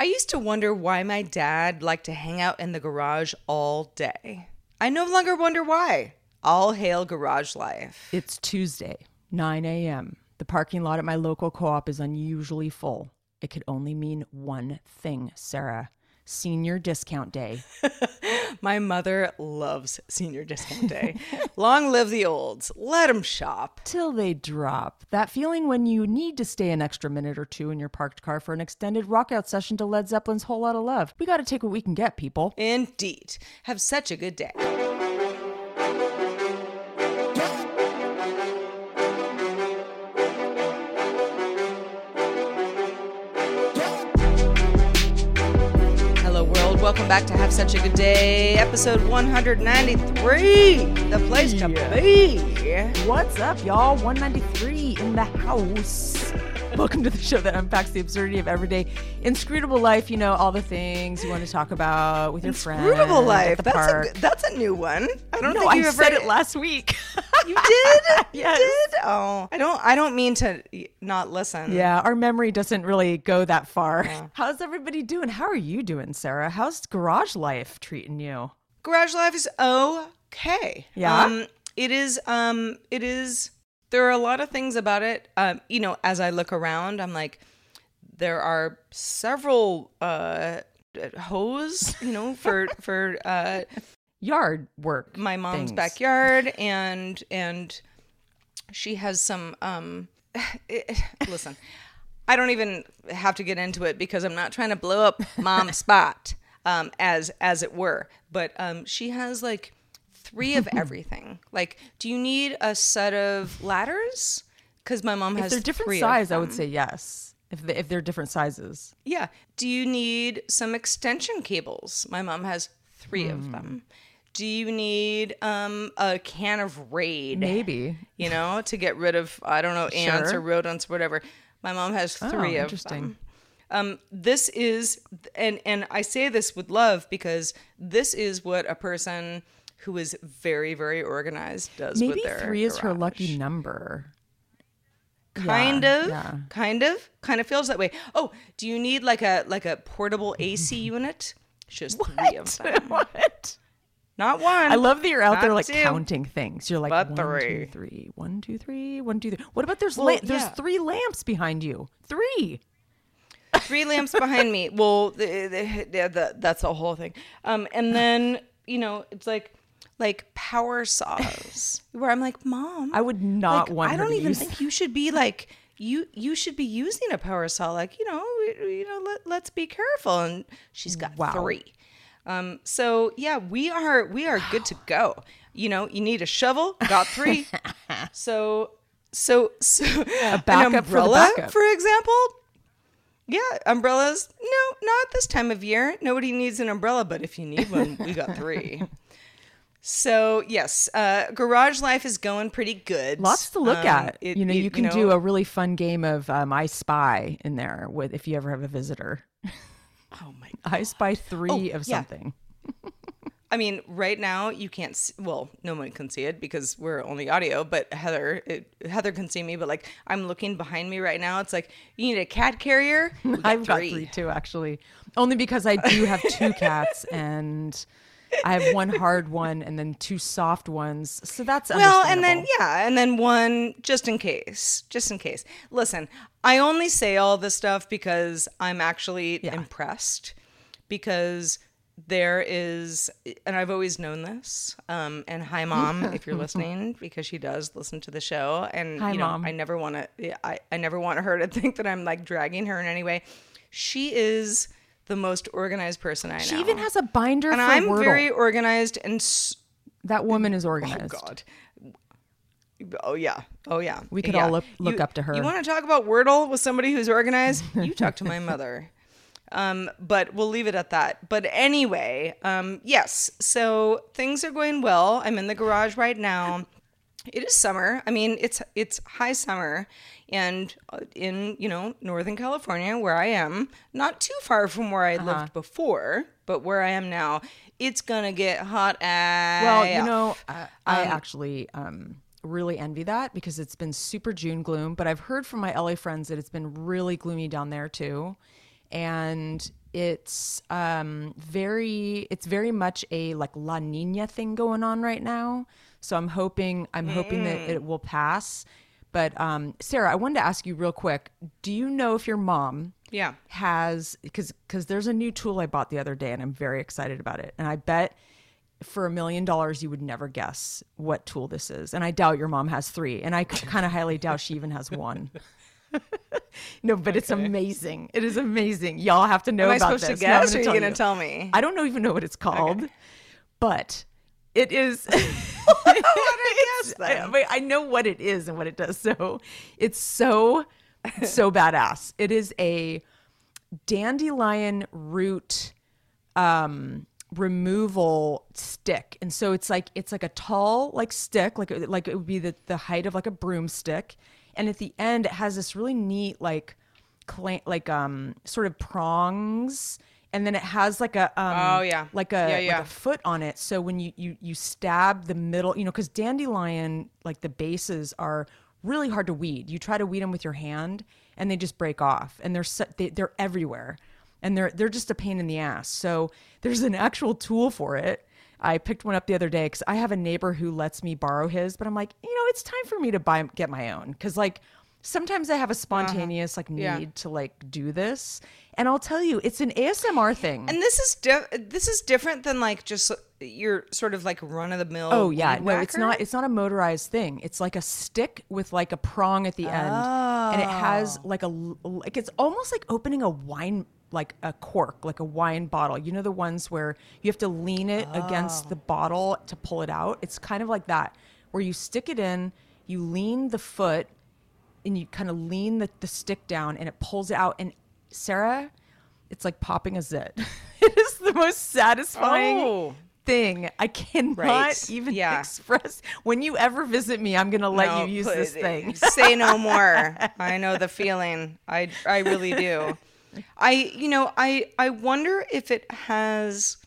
I used to wonder why my dad liked to hang out in the garage all day. I no longer wonder why. All hail garage life. It's Tuesday, 9 a.m. The parking lot at my local co op is unusually full. It could only mean one thing, Sarah senior discount day. My mother loves senior discount day. Long live the olds. Let 'em shop. Till they drop. That feeling when you need to stay an extra minute or two in your parked car for an extended rockout session to Led Zeppelin's Whole Lotta Love. We got to take what we can get, people. Indeed. Have such a good day. Welcome back to Have Such a Good Day, episode 193. The place to be. What's up, y'all? 193 in the house. Welcome to the show that unpacks the absurdity of everyday inscrutable life. You know, all the things you want to talk about with your friends. Inscrutable life. That's a, park. that's a new one. I don't no, think I ever said it last week. You did? Yes. You did? Oh, I don't. I don't mean to not listen. Yeah, our memory doesn't really go that far. How's everybody doing? How are you doing, Sarah? How's garage life treating you? Garage life is okay. Yeah? Um, it is. Um, it is. There are a lot of things about it. Um, you know, as I look around, I'm like, there are several uh hose. You know, for for uh Yard work. my mom's things. backyard and and she has some um it- listen i don't even have to get into it because i'm not trying to blow up mom's spot um as as it were but um she has like three of everything like do you need a set of ladders because my mom has. If they're different size, I would say yes. If they, if they're different sizes. Yeah. Do you need some extension cables? My mom has three Hmm. of them. Do you need um, a can of Raid? Maybe. You know, to get rid of I don't know ants Sure. or rodents, or whatever. My mom has Oh, three of interesting. them. Um, this is, and and I say this with love because this is what a person who is very very organized does. Maybe three is her lucky number. kind Yeah, of yeah. kind of kind of feels that way oh do you need like a like a portable ac unit she has three of them what? not one I love that you're out there like two. counting things. You're like But one, two, three. three, one, two, three, one, two, three. What about there's Well, la- there's yeah. three lamps behind you? Three. three lamps behind me well the, the, the, the, that's the whole thing um and then you know it's like like power saws where i'm like mom I would not like, want i don't even think you should be like you you should be using a power saw like you know you know let, let's be careful and she's got Wow. three um so yeah we are we are good to go you know you need a shovel got three so so so a backup for the umbrella backup. for example yeah, umbrellas. No, not this time of year. Nobody needs an umbrella, but if you need one, we got three. So yes, uh, garage life is going pretty good. Lots to look Um, at. it- you know, it- you can do a really fun game of um, I Spy in there with if you ever have a visitor. Oh my! I Spy three Oh, of yeah. something. I mean, right now you can't. See, well, no one can see it because we're only audio. But Heather, it, Heather can see me. But like, I'm looking behind me right now. It's like you need a cat carrier. Got I've got three too, actually. Only because I do have two cats and I have one hard one and then two soft ones. So that's Well, and then yeah, and then one just in case, just in case. Listen, I only say all this stuff because I'm actually impressed because there is and I've always known this. Um and hi mom if you're listening because she does listen to the show and Hi, you know, Mom. I never want to I I never want her to think that I'm like dragging her in any way. She is the most organized person I know. She even has a binder and I'm Wordle. very organized and s- that woman is organized. Oh God. Oh yeah. Oh yeah. We could Yeah. all look- look You- up to her. You want to talk about Wordle with somebody who's organized? You talk to my mother. Um, but we'll leave it at that. But anyway, um, yes. So things are going well. I'm in the garage right now. It is summer. I mean, it's it's high summer, and uh, in you know Northern California, where I am, not too far from where I Uh-huh. lived before, but where I am now, it's gonna get hot as Well, you know, I, I actually um, really envy that because it's been super June gloom. But I've heard from my LA friends that it's been really gloomy down there too, and it's um, very, it's very much a like La Nina thing going on right now. So I'm hoping, I'm hoping that it will pass. But um, Sarah, I wanted to ask you real quick: Do you know if your mom? Yeah. has because because there's a new tool I bought the other day and I'm very excited about it. And I bet for a million dollars you would never guess what tool this is. And I doubt your mom has three. And I kind of highly doubt she even has one. no, but it's amazing. It is amazing. Y'all have to know Am I about supposed to this. No, I'm guess, or are you gonna tell me? I don't know even know what it's called, but it is. guess? I, I know what it is and what it does. So it's so so badass. It is a dandelion root um removal stick and so it's like it's like a tall like stick like like it would be the, the height of like a broomstick and at the end it has this really neat like cla- like um sort of prongs and then it has like a um Oh, yeah. like a Yeah, like a foot on it. So when you you you stab the middle you know because dandelion like the bases are really hard to weed. You try to weed them with your hand and they just break off. And they're so, they, they're everywhere. And they're they're just a pain in the ass. So there's an actual tool for it. I picked one up the other day because i have a neighbor who lets me borrow his but i'm like you know it's time for me to buy get my own. Because like sometimes i have a uh-huh. spontaneous like need Yeah. to like do this and i'll tell you it's an asmr thing And this is di- this is different than like just uh, your sort of like run of the mill. Oh yeah, no, it's not. It's not a motorized thing. It's like a stick with like a prong at the end, and it has oh. like a like it's almost like opening a wine like a cork, like a wine bottle. You know the ones where you have to lean it against the oh. bottle to pull it out. It's kind of like that, where you stick it in, you lean the foot, and you kind of lean the, the stick down, and it pulls it out. And Sarah, it's like popping a zit. it is the most satisfying Oh. thing. I cannot Right. even Yeah. express. When you ever visit me, I'm gonna let No, you use put- this thing. Say no more. I know the feeling. I I really do. I you know I I wonder if it has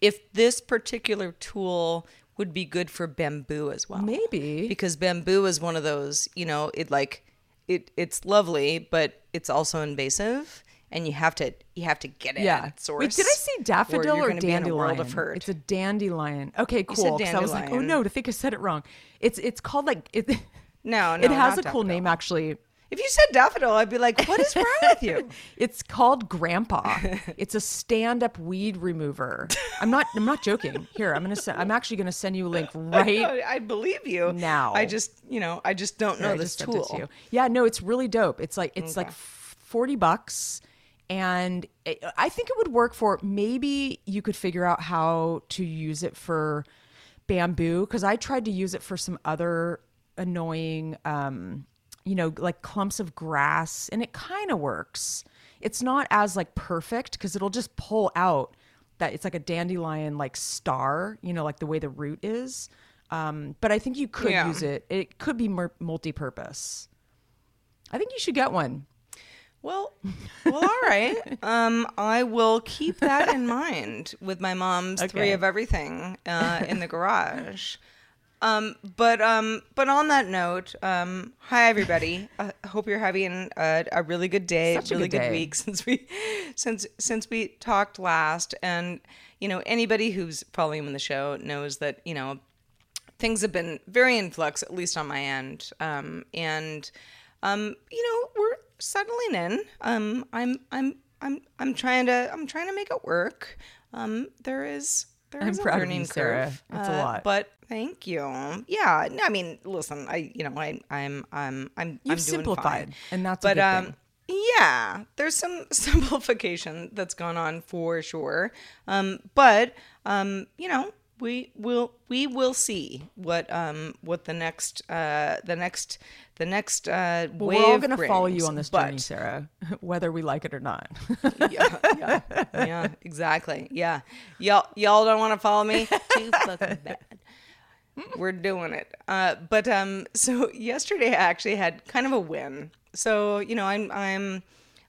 if this particular tool would be good for bamboo as well. Maybe. because bamboo is one of those you know it like it it's lovely but it's also invasive and you have to you have to get it Yeah. at source. Wait, did I see daffodil or gonna be in a dandelion? world of hurt. It's a dandelion. Okay, said cool. 'cause I was like, oh no, to think I said it wrong. It's it's called like it. No, it has a cool name actually. If you said daffodil, I'd be like, what is wrong with you? It's called Grandpa. it's a stand-up weed remover. I'm not. I'm not joking. Here, I'm gonna. Send, I'm actually gonna send you a link right I, I believe you Now. I just, you know, I just don't know this just sent it tool. to. Yeah, no, it's really dope. It's like it's like forty bucks, and I think it would work for. Maybe you could figure out how to use it for bamboo because I tried to use it for some other annoying, um, you know, like clumps of grass, and it kind of works. It's not as like perfect because it'll just pull out that it's like a dandelion like star, you know, like the way the root is. Um, but I think you could Yeah. use it. It could be multi-purpose. I think you should get one. Well, well, all right. Um, I will keep that in mind with my mom's three of everything uh, in the garage. Um, but um, but on that note, um, hi everybody. I hope you're having a, a really good day, Such really good good, week since we since since we talked last. And you know, anybody who's following the show knows that you know things have been very in flux, at least on my end. Um, and um, you know, we're settling in. Um, I'm I'm I'm I'm trying to I'm trying to make it work. Um, there is there I'm a proud of you, Sarah. curve. It's a uh, lot. but thank you. Yeah, no, I mean, listen, I you know I I'm I'm I'm You've I'm doing simplified, fine. and that's a but um. thing. Yeah, there's some simplification that's gone on for sure. Um, but um, you know, we will we will see what um what the next uh the next the next uh Well, wave we're all going to follow you on this But- journey, Sarah, whether we like it or not. yeah, yeah, yeah, exactly. Yeah, y'all, y'all don't want to follow me. Too fucking bad. We're doing it. Uh, but um, so yesterday I actually had kind of a win. So you know, I'm I'm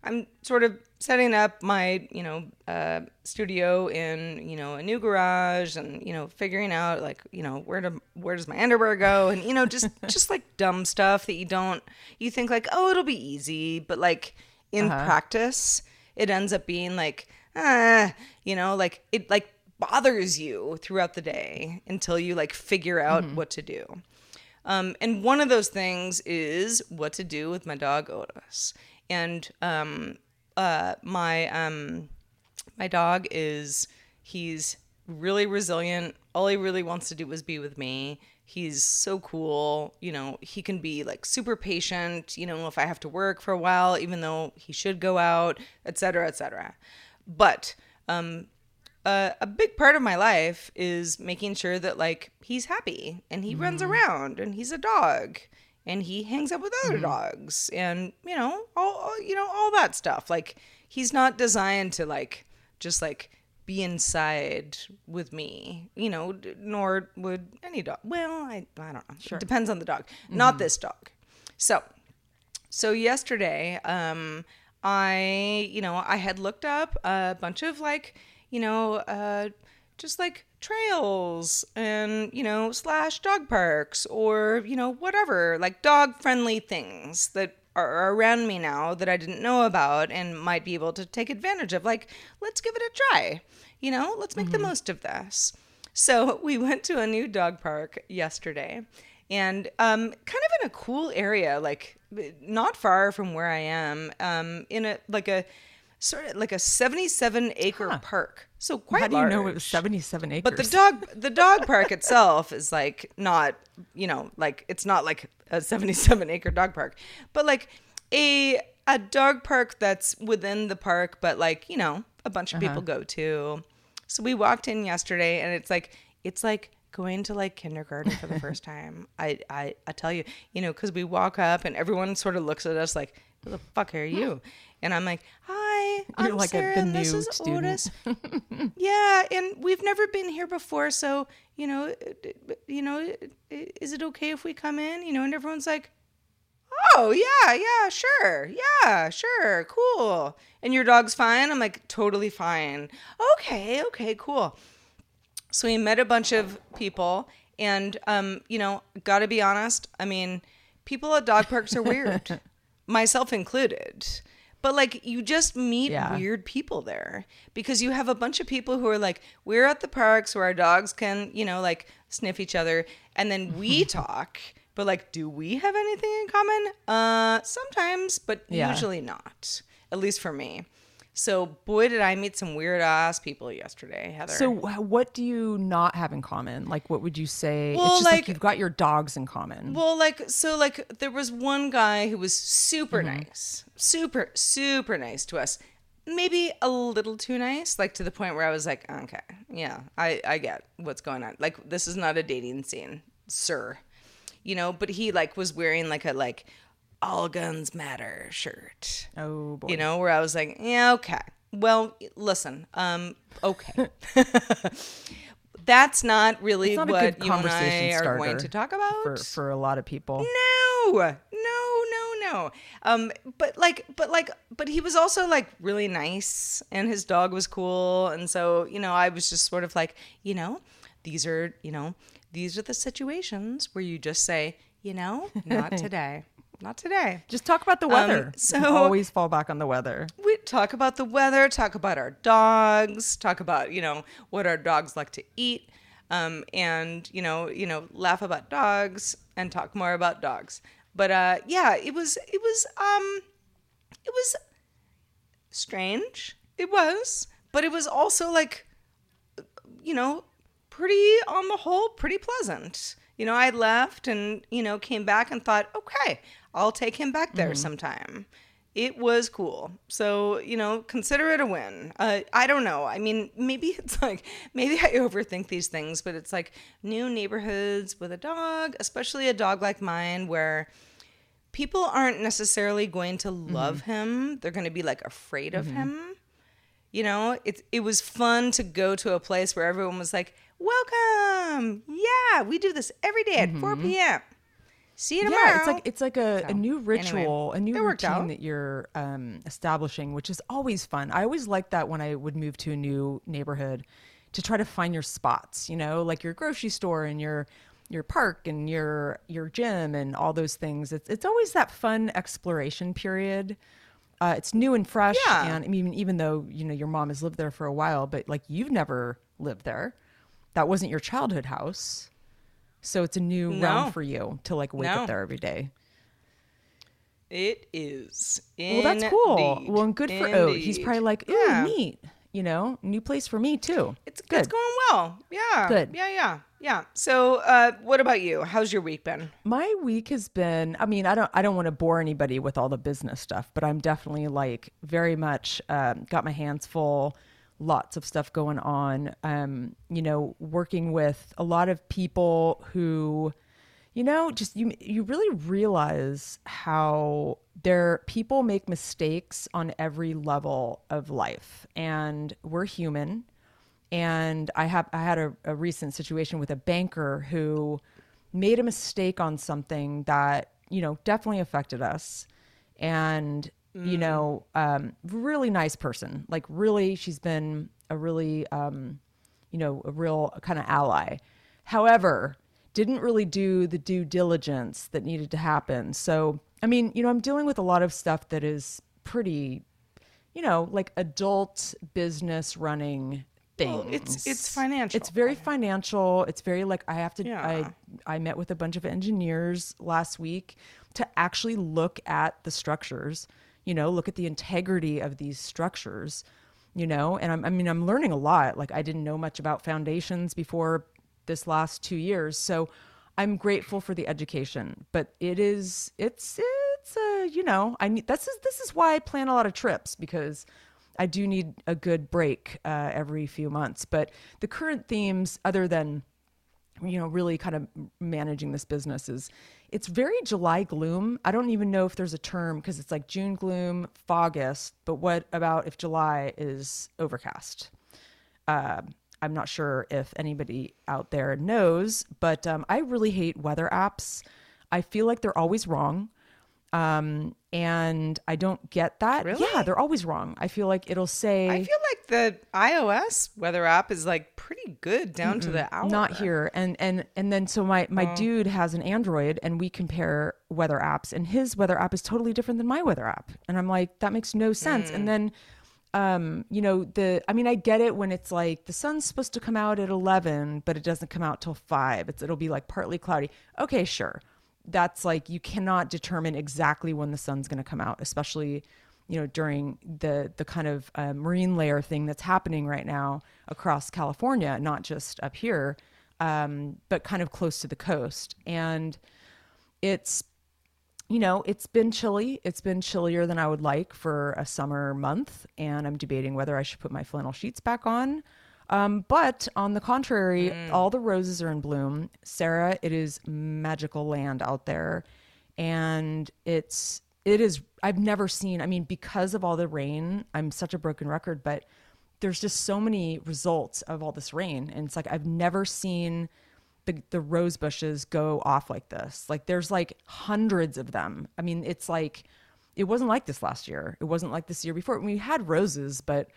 I'm sort of setting up my you know uh, studio in you know a new garage and you know figuring out like you know where to where does my underwear go? And you know just just like dumb stuff that you don't you think like oh it'll be easy but like in practice it ends up being like ah you know like it like bothers you throughout the day until you like figure out what to do. Um, and one of those things is what to do with my dog Otis. And um, uh, my um, my dog is he's really resilient. All he really wants to do is be with me. He's so cool. You know, he can be like super patient, you know, if I have to work for a while, even though he should go out, etc., cetera, et cetera. But um, uh, a big part of my life is making sure that like he's happy and he runs around and he's a dog and he hangs out with other dogs and you know all, all you know all that stuff. Like he's not designed to like just like be inside with me you know nor would any dog well i, I don't know. It depends on the dog not this dog. So so yesterday um i you know i had looked up a bunch of like you know uh just like trails and you know slash dog parks or you know whatever like dog friendly things that are around me now that i didn't know about and might be able to take advantage of like let's give it a try you know let's make the most of this. So we went to a new dog park yesterday and um, kind of in a cool area, like not far from where I am, um, in a like a sort of like a 77 acre park. So quite How do you know it was 77 acres? But the dog the dog park itself is like not, you know, like it's not like a 77 acre dog park, but like a a dog park that's within the park but like, you know, a bunch of people uh-huh. go to. So we walked in yesterday and it's like it's like going to like kindergarten for the first time. I I I tell you, you know, cuz we walk up and everyone sort of looks at us like who the fuck are you? And I'm like, "Hi, You're I'm like a- Sarah, the and this new is student." Otis." Yeah, and we've never been here before, so you know, uh, you know, uh, uh, is it okay if we come in? You know, and everyone's like, "Oh yeah, yeah, sure, yeah, sure, cool." And your dog's fine. I'm like, totally fine. Okay, okay, cool. So we met a bunch of people, and um, you know, gotta be honest. I mean, people at dog parks are weird, myself included. But like, you just meet Yeah. weird people there because you have a bunch of people who are like, we're at the parks where our dogs can, you know, like sniff each other, and then we talk. But like, do we have anything in common? Uh, sometimes, but Yeah. usually not. At least for me. So boy, did I meet some weird ass people yesterday, Heather. So, what do you not have in common? Like, what would you say? Well, it's just like, like- you've got your dogs in common. Well, like so, like there was one guy who was super Mm-hmm. nice, super super nice to us. Maybe a little too nice, like to the point where I was like, okay, yeah, I I get what's going on. Like this is not a dating scene, sir. You know, but he like was wearing like a like all guns matter shirt. oh boy. You know, where I was like, yeah, okay. Well, listen, um, okay. That's not really not what you and I are going to talk about. for for a lot of people. No, no, no, no. Um, but like, but like, but he was also like really nice and his dog was cool. And so, you know, I was just sort of like, you know, these are, you know, these are the situations where you just say, you know, not today. Not today. Just talk about the weather. so- You always fall back on the weather. We talk about the weather, talk about our dogs, talk about, you know, what our dogs like to eat. Um, and you know, you know, laugh about dogs and talk more about dogs. But uh, yeah, it was, it was, um, it was strange. It was, but it was also like, you know, pretty on the whole, pretty pleasant. You know, I left and you know came back and thought, okay, I'll take him back there mm-hmm. sometime. It was cool. So, you know, consider it a win. Uh, I don't know. I mean, maybe it's like, maybe I overthink these things, but it's like new neighborhoods with a dog, especially a dog like mine, where people aren't necessarily going to love mm-hmm. him. They're going to be like afraid of mm-hmm. him. You know, it it was fun to go to a place where everyone was like, "Welcome, yeah, we do this every day at 4 p.m. See you tomorrow." Yeah, it's like it's like a, a So, new anyway, ritual, a new routine out. that you're um, establishing, which is always fun. I always liked that when I would move to a new neighborhood to try to find your spots, you know, like your grocery store and your your park and your your gym and all those things. It's it's always that fun exploration period. Uh, it's new and fresh, Yeah. and I mean, even though you know your mom has lived there for a while, but like you've never lived there, that wasn't your childhood house. So it's a new No. realm for you to like wake No. up there every day. it is. Well, that's cool. Well, and good for Oat. He's probably like, ooh, Yeah. neat. You know, new place for me too. It's good. It's going well. Yeah. Good. Yeah, yeah, yeah. So, uh, what about you? How's your week been? My week has been. I mean, I don't. I don't want to bore anybody with all the business stuff, but I'm definitely like very much um, got my hands full. Lots of stuff going on. Um, you know, working with a lot of people who you know just you you really realize how there people make mistakes on every level of life. And we're human. And i have i had a, a recent situation with a banker who made a mistake on something that you know definitely affected us. And you know um really nice person like really she's been a really um you know, a real kind of ally. However, didn't really do the due diligence that needed to happen. So, I mean, you know, I'm dealing with a lot of stuff that is pretty, you know, like adult business running things. Well, it's- it's financial. It's very financial. It's very like I have to Yeah. I I met with a bunch of engineers last week to actually look at the structures, you know, look at the integrity of these structures, you know, and I'm, I mean, I'm learning a lot. Like I didn't know much about foundations before this last two years. So I'm grateful for the education, but it is, it's, it's, uh, you know, I need, this is, this is why I plan a lot of trips because I do need a good break uh, every few months. But the current themes, other than you know really kind of managing this business is it's very july gloom. I don't even know if there's a term because it's like june gloom Fogust but what about if july is overcast? Uh, i'm not sure if anybody out there knows but um, i really hate weather apps. I feel like they're always wrong um, and i don't get that Really? yeah they're always wrong i feel like it'll say I feel like the iOS weather app is like pretty good down to the hour. not here and and and then so my my Oh. dude has an android and we compare weather apps and his weather app is totally different than my weather app and i'm like that makes no sense Hmm. and then um you know the i mean i get it when it's like the sun's supposed to come out at 11 but it doesn't come out till 5 it's it'll be like partly cloudy okay sure that's like you cannot determine exactly when the sun's going to come out especially you know during the the kind of uh, marine layer thing that's happening right now across california not just up here um, but kind of close to the coast and it's you know, it's been chilly. It's been chillier than I would like for a summer month, and I'm debating whether I should put my flannel sheets back on. Um, but on the contrary, all the roses are in bloom. Sarah, it is magical land out there, and it's it is. I've never seen. I mean, because of all the rain, I'm such a broken record, but there's just so many results of all this rain, and it's like I've never seen the the rose bushes go off like this. Like there's like hundreds of them. I mean, it's like it wasn't like this last year. It wasn't like this year before. We had roses, but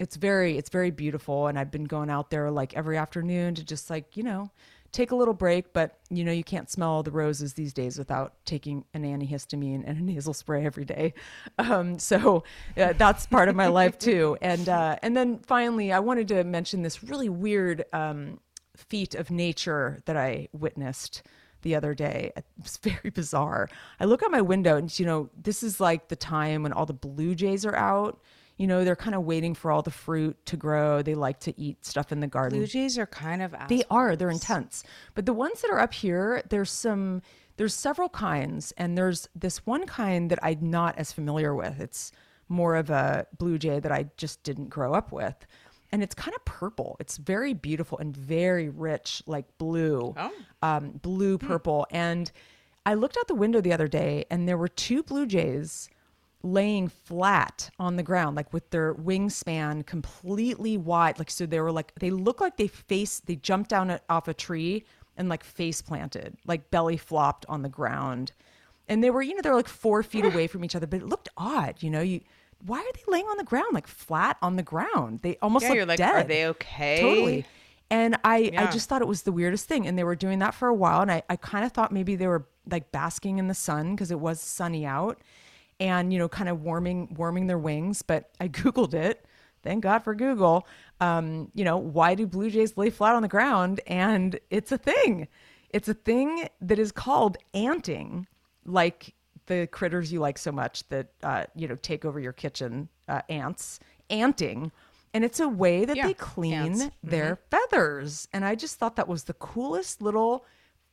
it's very it's very beautiful and I've been going out there like every afternoon to just like, you know, take a little break, but you know, you can't smell the roses these days without taking an antihistamine and a nasal spray every day. Um, so uh, that's part of my life too. And uh, and then finally, I wanted to mention this really weird um, feat of nature that I witnessed the other day. It's very bizarre. I look out my window and you know, this is like the time when all the blue jays are out. You know, they're kind of waiting for all the fruit to grow. They like to eat stuff in the garden. Blue jays are kind of They are. They're intense. But the ones that are up here, there's some. There's several kinds, and there's this one kind that I'm not as familiar with. It's more of a blue jay that I just didn't grow up with, and it's kind of purple. It's very beautiful and very rich, like blue, um, blue purple. And I looked out the window the other day, and there were two blue jays laying flat on the ground like with their wingspan completely wide like so they were like they look like they face they jumped down off a tree and like face planted like belly flopped on the ground and they were you know they were like four feet away from each other but it looked odd you know you why are they laying on the ground like flat on the ground they almost Yeah, like, dead are they okay? totally and I, I just thought it was the weirdest thing. And they were doing that for a while. And I, I kind of thought maybe they were like basking in the sun because it was sunny out and, you know, kind of warming, warming their wings. But I Googled it. Thank God for Google. Um, you know, why do blue jays lay flat on the ground? And it's a thing. It's a thing that is called anting, like the critters you like so much that, uh, you know, take over your kitchen, uh, ants, anting. And it's a way that Yeah, they clean ants. Mm-hmm. their feathers. And I just thought that was the coolest little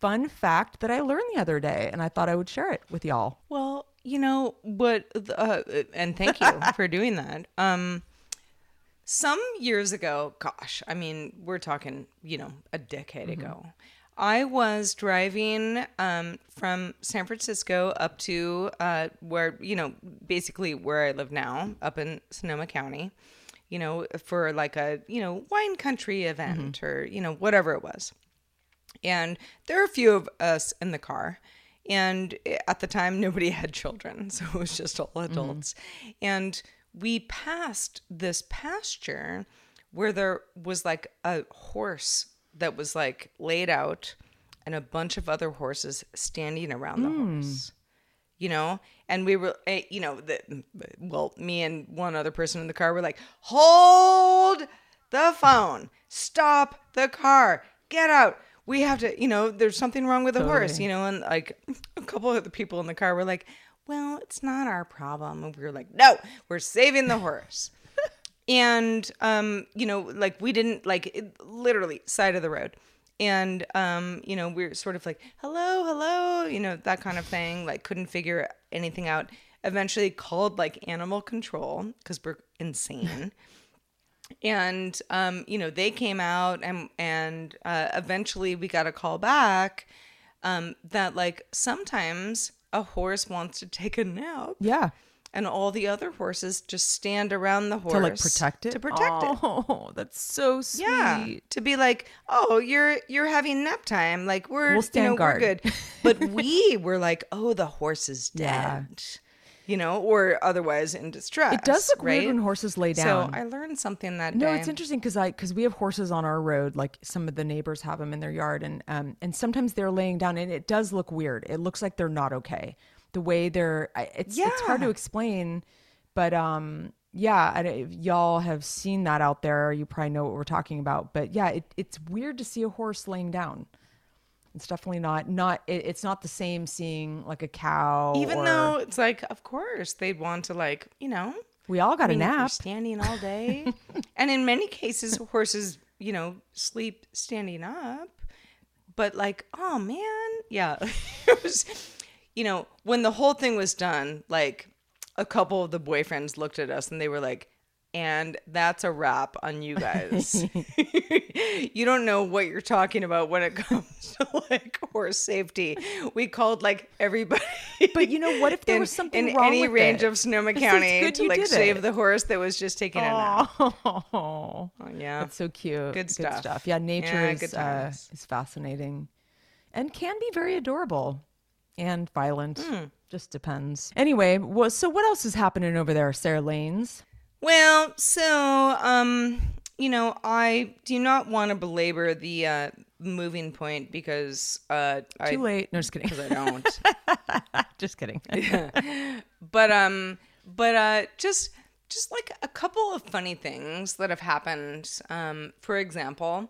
fun fact that I learned the other day. And I thought I would share it with y'all. Well, you know what? Uh, and thank you for doing that. Um, some years ago, gosh, I mean, we're talking, you know, a decade ago. I was driving um, from San Francisco up to uh, where, you know, basically where I live now, up in Sonoma County, you know, for like a, you know, wine country event or, you know, whatever it was. And there are a few of us in the car. And eh, at the time, nobody had children. So it was just all mm-hmm. adults. And we passed this pasture where there was like a horse that was like laid out and a bunch of other horses standing around the mm. horse you know? And we were eh, you know the, well me and one other person in the car were like hold the phone. Stop the car. Get out we have to you know there's something wrong with the horse you know and like a couple of the people in the car were like well it's not our problem. And we were like no we're saving the horse. And um you know like we didn't like it, literally side of the road. And um you know we are sort of like hello hello you know that kind of thing like couldn't figure anything out. Eventually called like animal control because we're insane and um you know they came out and and uh, eventually we got a call back um that like sometimes a horse wants to take a nap Yeah. and all the other horses just stand around the horse To like protect it. to protect it Oh, that's so sweet. yeah to be like oh you're you're having nap time like we're We'll stand you know, guard. we're good but we were like oh the horse is dead Yeah. You know or otherwise in distress It does look right? weird when horses lay down. so i learned something that No, day it's interesting because I because we have horses on our road. Like some of the neighbors have them in their yard, and um and sometimes they're laying down, and it does look weird. It looks like they're not okay. The way they're, it's it's hard to explain, but um yeah, I, if y'all have seen that out there, you probably know what we're talking about. But yeah, it, it's weird to see a horse laying down. It's definitely not not. It, it's not the same seeing like a cow. even or- though it's like of course they'd want to like you know we all got I mean, a nap. standing all day and in many cases horses you know sleep standing up but like oh man yeah it was you know when the whole thing was done like a couple of the boyfriends looked at us and they were like and that's a wrap on you guys. you don't know what you're talking about when it comes to like horse safety. We called like everybody. But you know, what if there in, was something in wrong any range it? of Sonoma County good to like save it. the horse that was just taking a nap. Oh, yeah, That's so cute. Good stuff. Yeah, nature Yeah, is good uh, is fascinating, and can be very adorable and violent. Hmm. just depends. Anyway, well, so what else is happening over there, Sarah Lanes? Well, so um, you know, I do not want to belabor the uh, moving point because uh, I Too late. No, just kidding. because I don't. just kidding. but um, but uh, just just like a couple of funny things that have happened. Um, for example,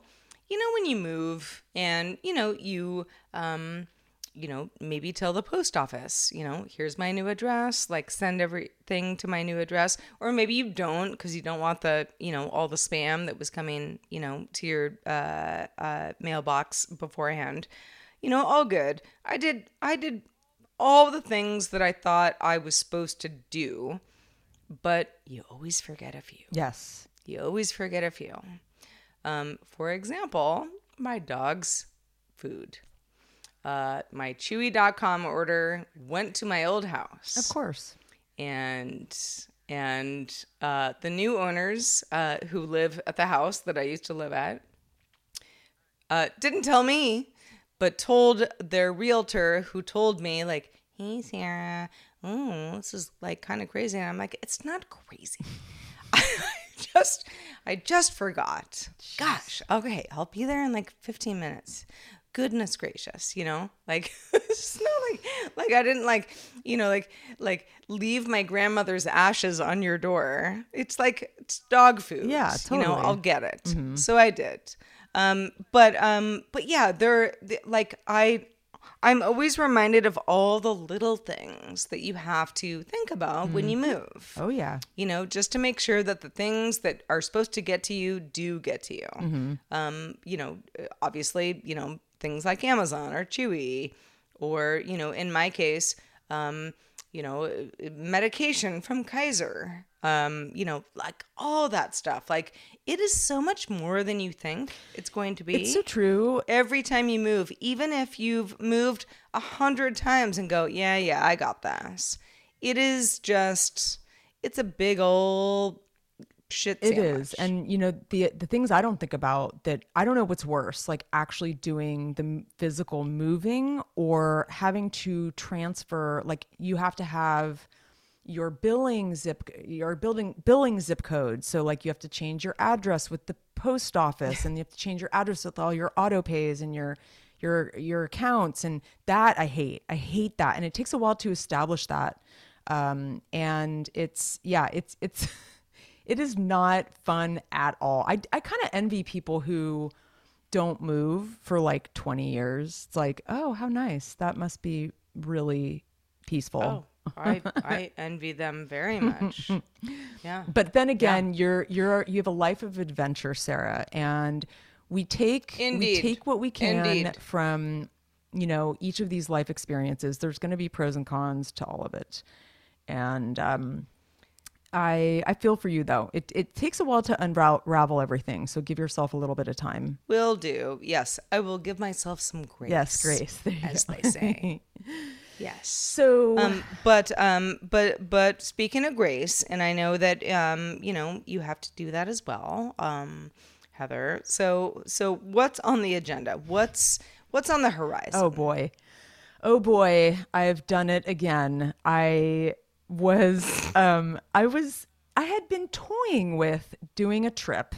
you know when you move and you know you um you know, maybe tell the post office, you know, here's my new address, like send everything to my new address. Or maybe you don't because you don't want the, you know, all the spam that was coming, you know, to your uh, uh, mailbox beforehand. You know, all good. I did, I did all the things that I thought I was supposed to do, but you always forget a few. yes. You always forget a few. Um, for example, my dog's food. Uh, my Chewy.com order went to my old house. Of course. And and uh, the new owners uh, who live at the house that I used to live at uh, didn't tell me, but told their realtor who told me like, "Hey Sarah, oh this is like kind of crazy," and I'm like, "It's not crazy." I just I just forgot. Gosh. Okay, I'll be there in like 15 minutes. Goodness gracious, you know? Like it's not like like I didn't like, you know, like like leave my grandmother's ashes on your door. It's like it's dog food. Yeah, You know, totally. I'll get it. So I did. Um but um but yeah, there the- like I I'm always reminded of all the little things that you have to think about when you move Oh, yeah. you know, just to make sure that the things that are supposed to get to you do get to you. Um, you know, obviously, you know, things like Amazon or Chewy, or, you know, in my case, um, you know, medication from Kaiser, um, you know, like all that stuff. Like, it is so much more than you think it's going to be It's so true. every time you move, even if you've moved a hundred times and go, yeah, yeah, I got this. It is just, it's a big old shit sandwich. is, and you know the the things I don't think about that I don't know what's worse, like actually doing the physical moving or having to transfer. Like you have to have your billing zip, your building billing zip code. So like you have to change your address with the post office, and you have to change your address with all your auto pays and your your your accounts, and that I hate. I hate that, and it takes a while to establish that. Um, and it's yeah, it's it's. it is not fun at all. I, I kind of envy people who don't move for like 20 years. It's like, oh, how nice. That must be really peaceful. Oh, I, I envy them very much. Yeah. But then again, you're you're you have a life of adventure, Sarah, and we take we take what we can Indeed. from you know each of these life experiences. There's going to be pros and cons to all of it, and um, I I feel for you though. It it takes a while to unravel everything, so give yourself a little bit of time. Will do. Yes. I will give myself some grace. Yes, grace. As they say. yes. So um, but um, but but speaking of grace, and I know that um, you know you have to do that as well, um, Heather. So so what's on the agenda? What's what's on the horizon? Oh boy. Oh boy, I've done it again. I was um I was I had been toying with doing a trip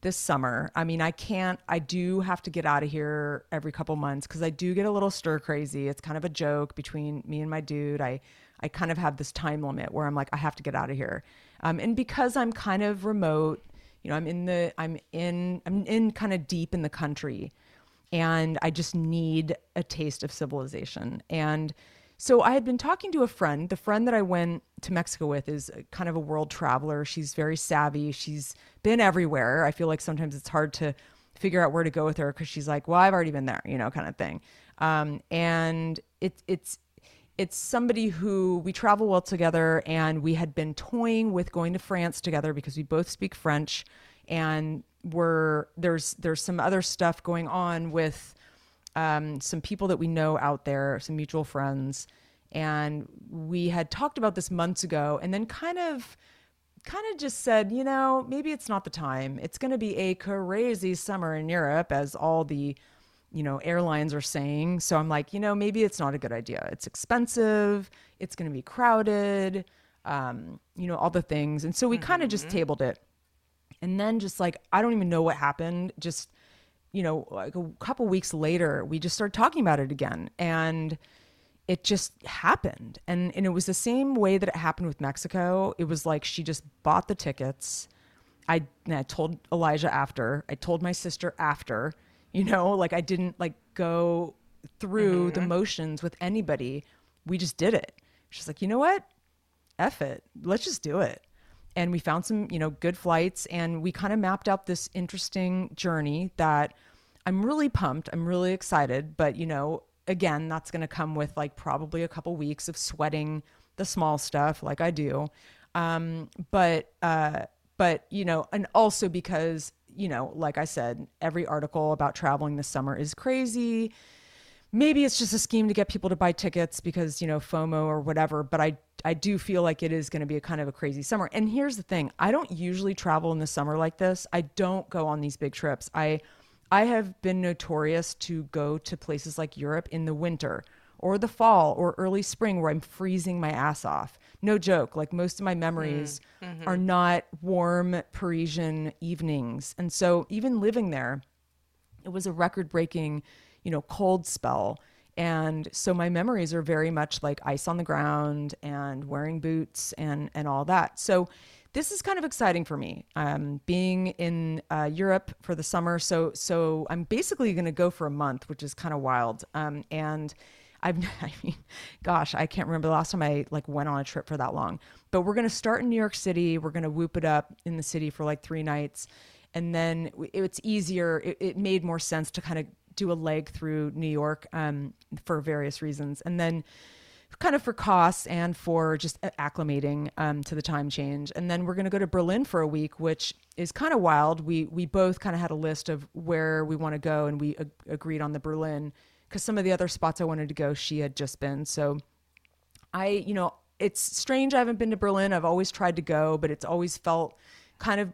this summer. I mean, I can't I do have to get out of here every couple months cuz I do get a little stir crazy. It's kind of a joke between me and my dude. I I kind of have this time limit where I'm like I have to get out of here. Um and because I'm kind of remote, you know, I'm in the I'm in I'm in kind of deep in the country and I just need a taste of civilization. And so I had been talking to a friend. The friend that I went to Mexico with is kind of a world traveler. She's very savvy. She's been everywhere. I feel like sometimes it's hard to figure out where to go with her because she's like, "Well, I've already been there," you know, kind of thing. Um, and it, it's it's somebody who we travel well together and we had been toying with going to France together because we both speak French and we're there's there's some other stuff going on with um, some people that we know out there, some mutual friends, and we had talked about this months ago, and then kind of kind of just said, you know, maybe it's not the time. It's going to be a crazy summer in Europe as all the you know, airlines are saying. So I'm like, you know, maybe it's not a good idea. It's expensive. It's going to be crowded. Um, you know, all the things. And so we kind of just tabled it. And then just like I don't even know what happened. Just you know, like a couple weeks later, we just started talking about it again, and it just happened. And and it was the same way that it happened with Mexico. It was like she just bought the tickets. I, I told Elijah after. I told my sister after. You know, like I didn't like go through mm-hmm. the motions with anybody. We just did it. She's like, you know what? F it. Let's just do it. And we found some, you know, good flights and we kind of mapped out this interesting journey that I'm really pumped. I'm really excited. But, you know, again, that's going to come with like probably a couple weeks of sweating the small stuff like I do. Um, but, uh, but, you know, and also because, you know, like I said, every article about traveling this summer is crazy maybe it's just a scheme to get people to buy tickets because you know FOMO or whatever. But I I do feel like it is going to be a kind of a crazy summer. And here's the thing: I don't usually travel in the summer like this. I don't go on these big trips. I I have been notorious to go to places like Europe in the winter or the fall or early spring where I'm freezing my ass off. No joke. Like most of my memories mm, mm-hmm. are not warm Parisian evenings. And so even living there, it was a record breaking, you know, cold spell. And so my memories are very much like ice on the ground and wearing boots and and all that. So this is kind of exciting for me. Um, being in uh, Europe for the summer, so so I'm basically going to go for a month, which is kind of wild. Um, and I've, I mean, gosh, I can't remember the last time I like went on a trip for that long. But we're going to start in New York City. We're going to whoop it up in the city for like three nights, and then it's easier. It, it made more sense to kind of do a leg through New York um, for various reasons, and then kind of for costs and for just acclimating um, to the time change. And then we're going to go to Berlin for a week, which is kind of wild. We we both kind of had a list of where we want to go, and we ag- agreed on the Berlin because some of the other spots I wanted to go, she had just been. So I, you know, it's strange. I haven't been to Berlin. I've always tried to go, but it's always felt kind of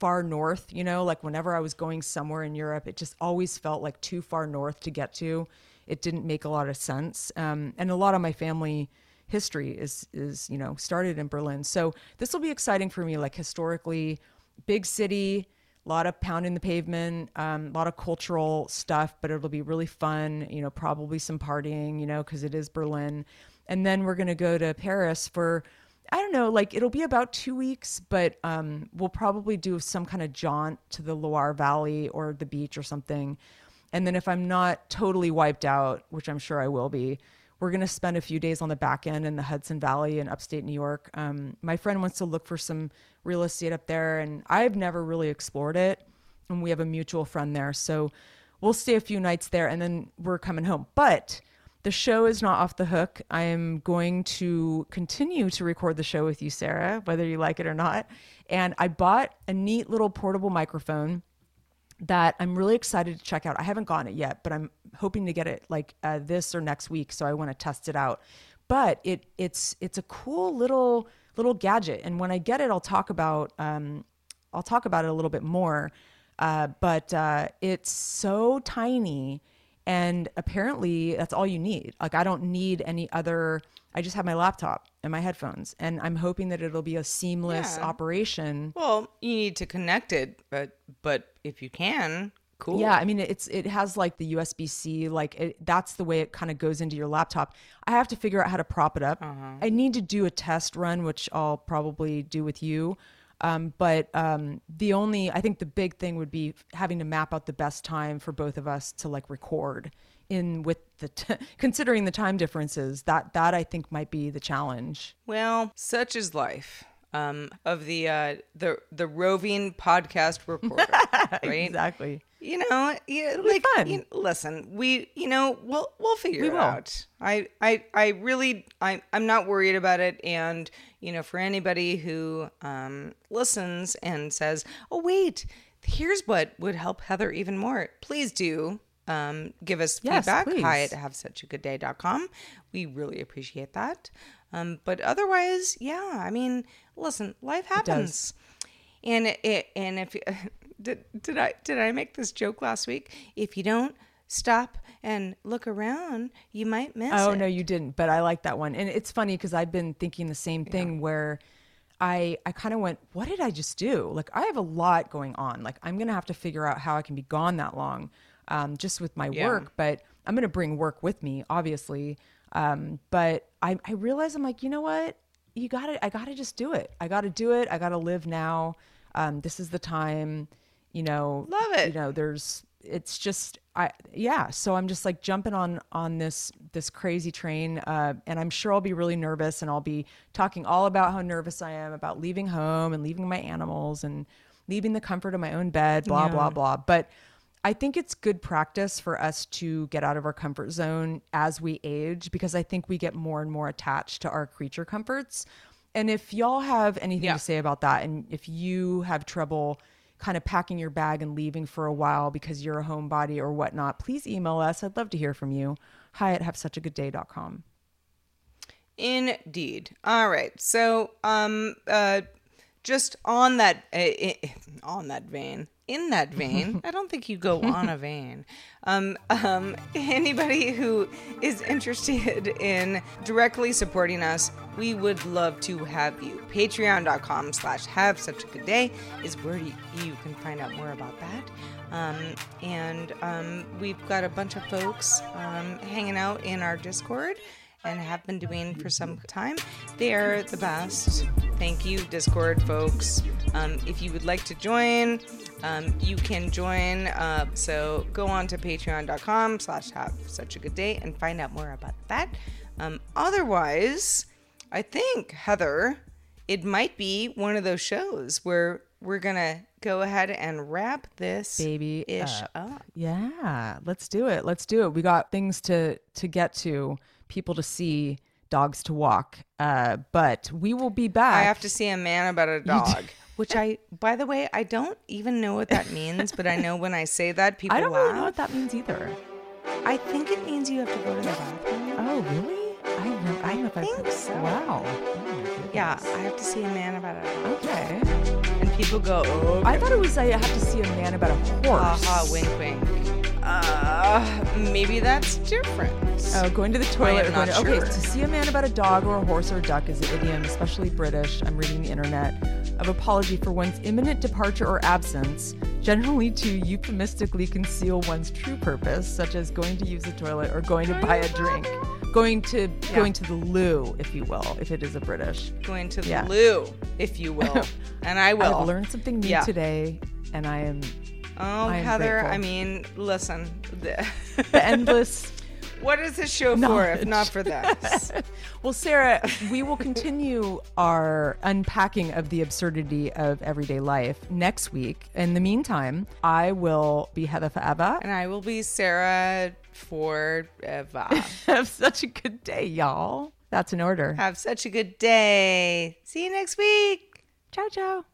far north, you know, like whenever I was going somewhere in Europe, it just always felt like too far north to get to. It didn't make a lot of sense. Um, and a lot of my family history is, is, you know, started in Berlin. So this will be exciting for me, like historically, big city, a lot of pounding the pavement, um, a lot of cultural stuff, but it'll be really fun, you know, probably some partying, you know, because it is Berlin. And then we're going to go to Paris for, I don't know, like it'll be about two weeks, but um, we'll probably do some kind of jaunt to the Loire Valley or the beach or something. And then if I'm not totally wiped out, which I'm sure I will be, we're going to spend a few days on the back end in the Hudson Valley in upstate New York. Um, my friend wants to look for some real estate up there, and I've never really explored it. And we have a mutual friend there. So we'll stay a few nights there and then we're coming home. But the show is not off the hook. I am going to continue to record the show with you, Sarah, whether you like it or not. And I bought a neat little portable microphone that I'm really excited to check out. I haven't gotten it yet, but I'm hoping to get it like uh, this or next week. So I want to test it out. But it it's it's a cool little little gadget, and when I get it, I'll talk about um, I'll talk about it a little bit more. Uh, but uh, it's so tiny, and apparently that's all you need. Like I don't need any other. I just have my laptop and my headphones, and I'm hoping that it'll be a seamless Yeah. operation. Well, you need to connect it, but but if you can, cool. Yeah, I mean it's it has like the USB C, like it, that's the way it kind of goes into your laptop. I have to figure out how to prop it up. Uh-huh. I need to do a test run, which I'll probably do with you. Um, but um, the only I think the big thing would be having to map out the best time for both of us to like record in with the t- considering the time differences. That that I think might be the challenge. Well, such is life. Um, of the uh, the the roving podcast reporter, right? Exactly. You know, yeah, like you- listen, we you know we'll we'll figure We it will. out. I I I really I I'm not worried about it, and you know, for anybody who um, listens and says, "Oh wait, here's what would help Heather even more," please do. Um, give us Yes, feedback. Hi at please. have such a good day.com. We really appreciate that. Um, but otherwise, yeah, I mean, listen, life happens. And it, and if did did I did I make this joke last week? If you don't stop and look around, you might miss Oh it. no, you didn't. But I like that one, and it's funny because I've been thinking the same thing where. I, I kind of went, what did I just do? Like, I have a lot going on. Like, I'm going to have to figure out how I can be gone that long um, just with my Yeah. work, but I'm going to bring work with me, obviously. Um, but I, I realized I'm like, you know what? You got to, I got to just do it. I got to do it. I got to live now. Um, this is the time, you know. Love it. You know, there's, it's just, I, yeah. So I'm just like jumping on, on this, this crazy train. Uh, and I'm sure I'll be really nervous and I'll be talking all about how nervous I am about leaving home and leaving my animals and leaving the comfort of my own bed, blah, blah, blah. But I think it's good practice for us to get out of our comfort zone as we age because I think we get more and more attached to our creature comforts. And if y'all have anything Yeah. to say about that, and if you have trouble kind of packing your bag and leaving for a while because you're a homebody or whatnot, please email us. I'd love to hear from you. Hi at have such a good day.com. Indeed. All right. So, um, uh, just on that, uh, on that vein, in that vein, I don't think you go on a vein. Um, um, anybody who is interested in directly supporting us, we would love to have you. Patreon.com slash have such a good day is where you, you can find out more about that. Um, and um, we've got a bunch of folks um, hanging out in our Discord and have been doing for some time. They are the best. Thank you, Discord folks. Um, if you would like to join, um, you can join. Uh, so go on to patreon.com slash have such a good day and find out more about that. Um, otherwise, I think, Heather, it might be one of those shows where we're going to go ahead and wrap this Baby ish up. up. Yeah, let's do it. Let's do it. We got things to to get to, people to see, dogs to walk. Uh, but we will be back. I have to see a man about a dog. Which I, by the way, I don't even know what that means, but I know when I say that, people I don't laugh. really know what that means either. I think it means you have to go to the bathroom. Oh, really? I know. I know think so. Wow. Oh. Yeah, I have to see a man about a. Okay. And people go, oh, I thought it was I have to see a man about a horse. haha, wink, wink. Uh, maybe that's different. Oh, going to the toilet. going to, Okay, to see a man about a dog or a horse or a duck is an idiom, especially British. I'm reading the internet. Of apology for one's imminent departure or absence, generally to euphemistically conceal one's true purpose, such as going to use the toilet or going to buy a drink. Going to going to the loo, if you will, if it is a British. Going to the Yeah. loo, if you will. and I will. I've learned something new Yeah. today, and I am Oh, I am Heather, grateful. I mean, listen. the- the endless. what is this show for if not for this? Well, Sarah, we will continue our unpacking of the absurdity of everyday life next week. In the meantime, I will be Heather forever. and I will be Sarah forever. Have such a good day, y'all. That's an order. Have such a good day. See you next week. Ciao, ciao.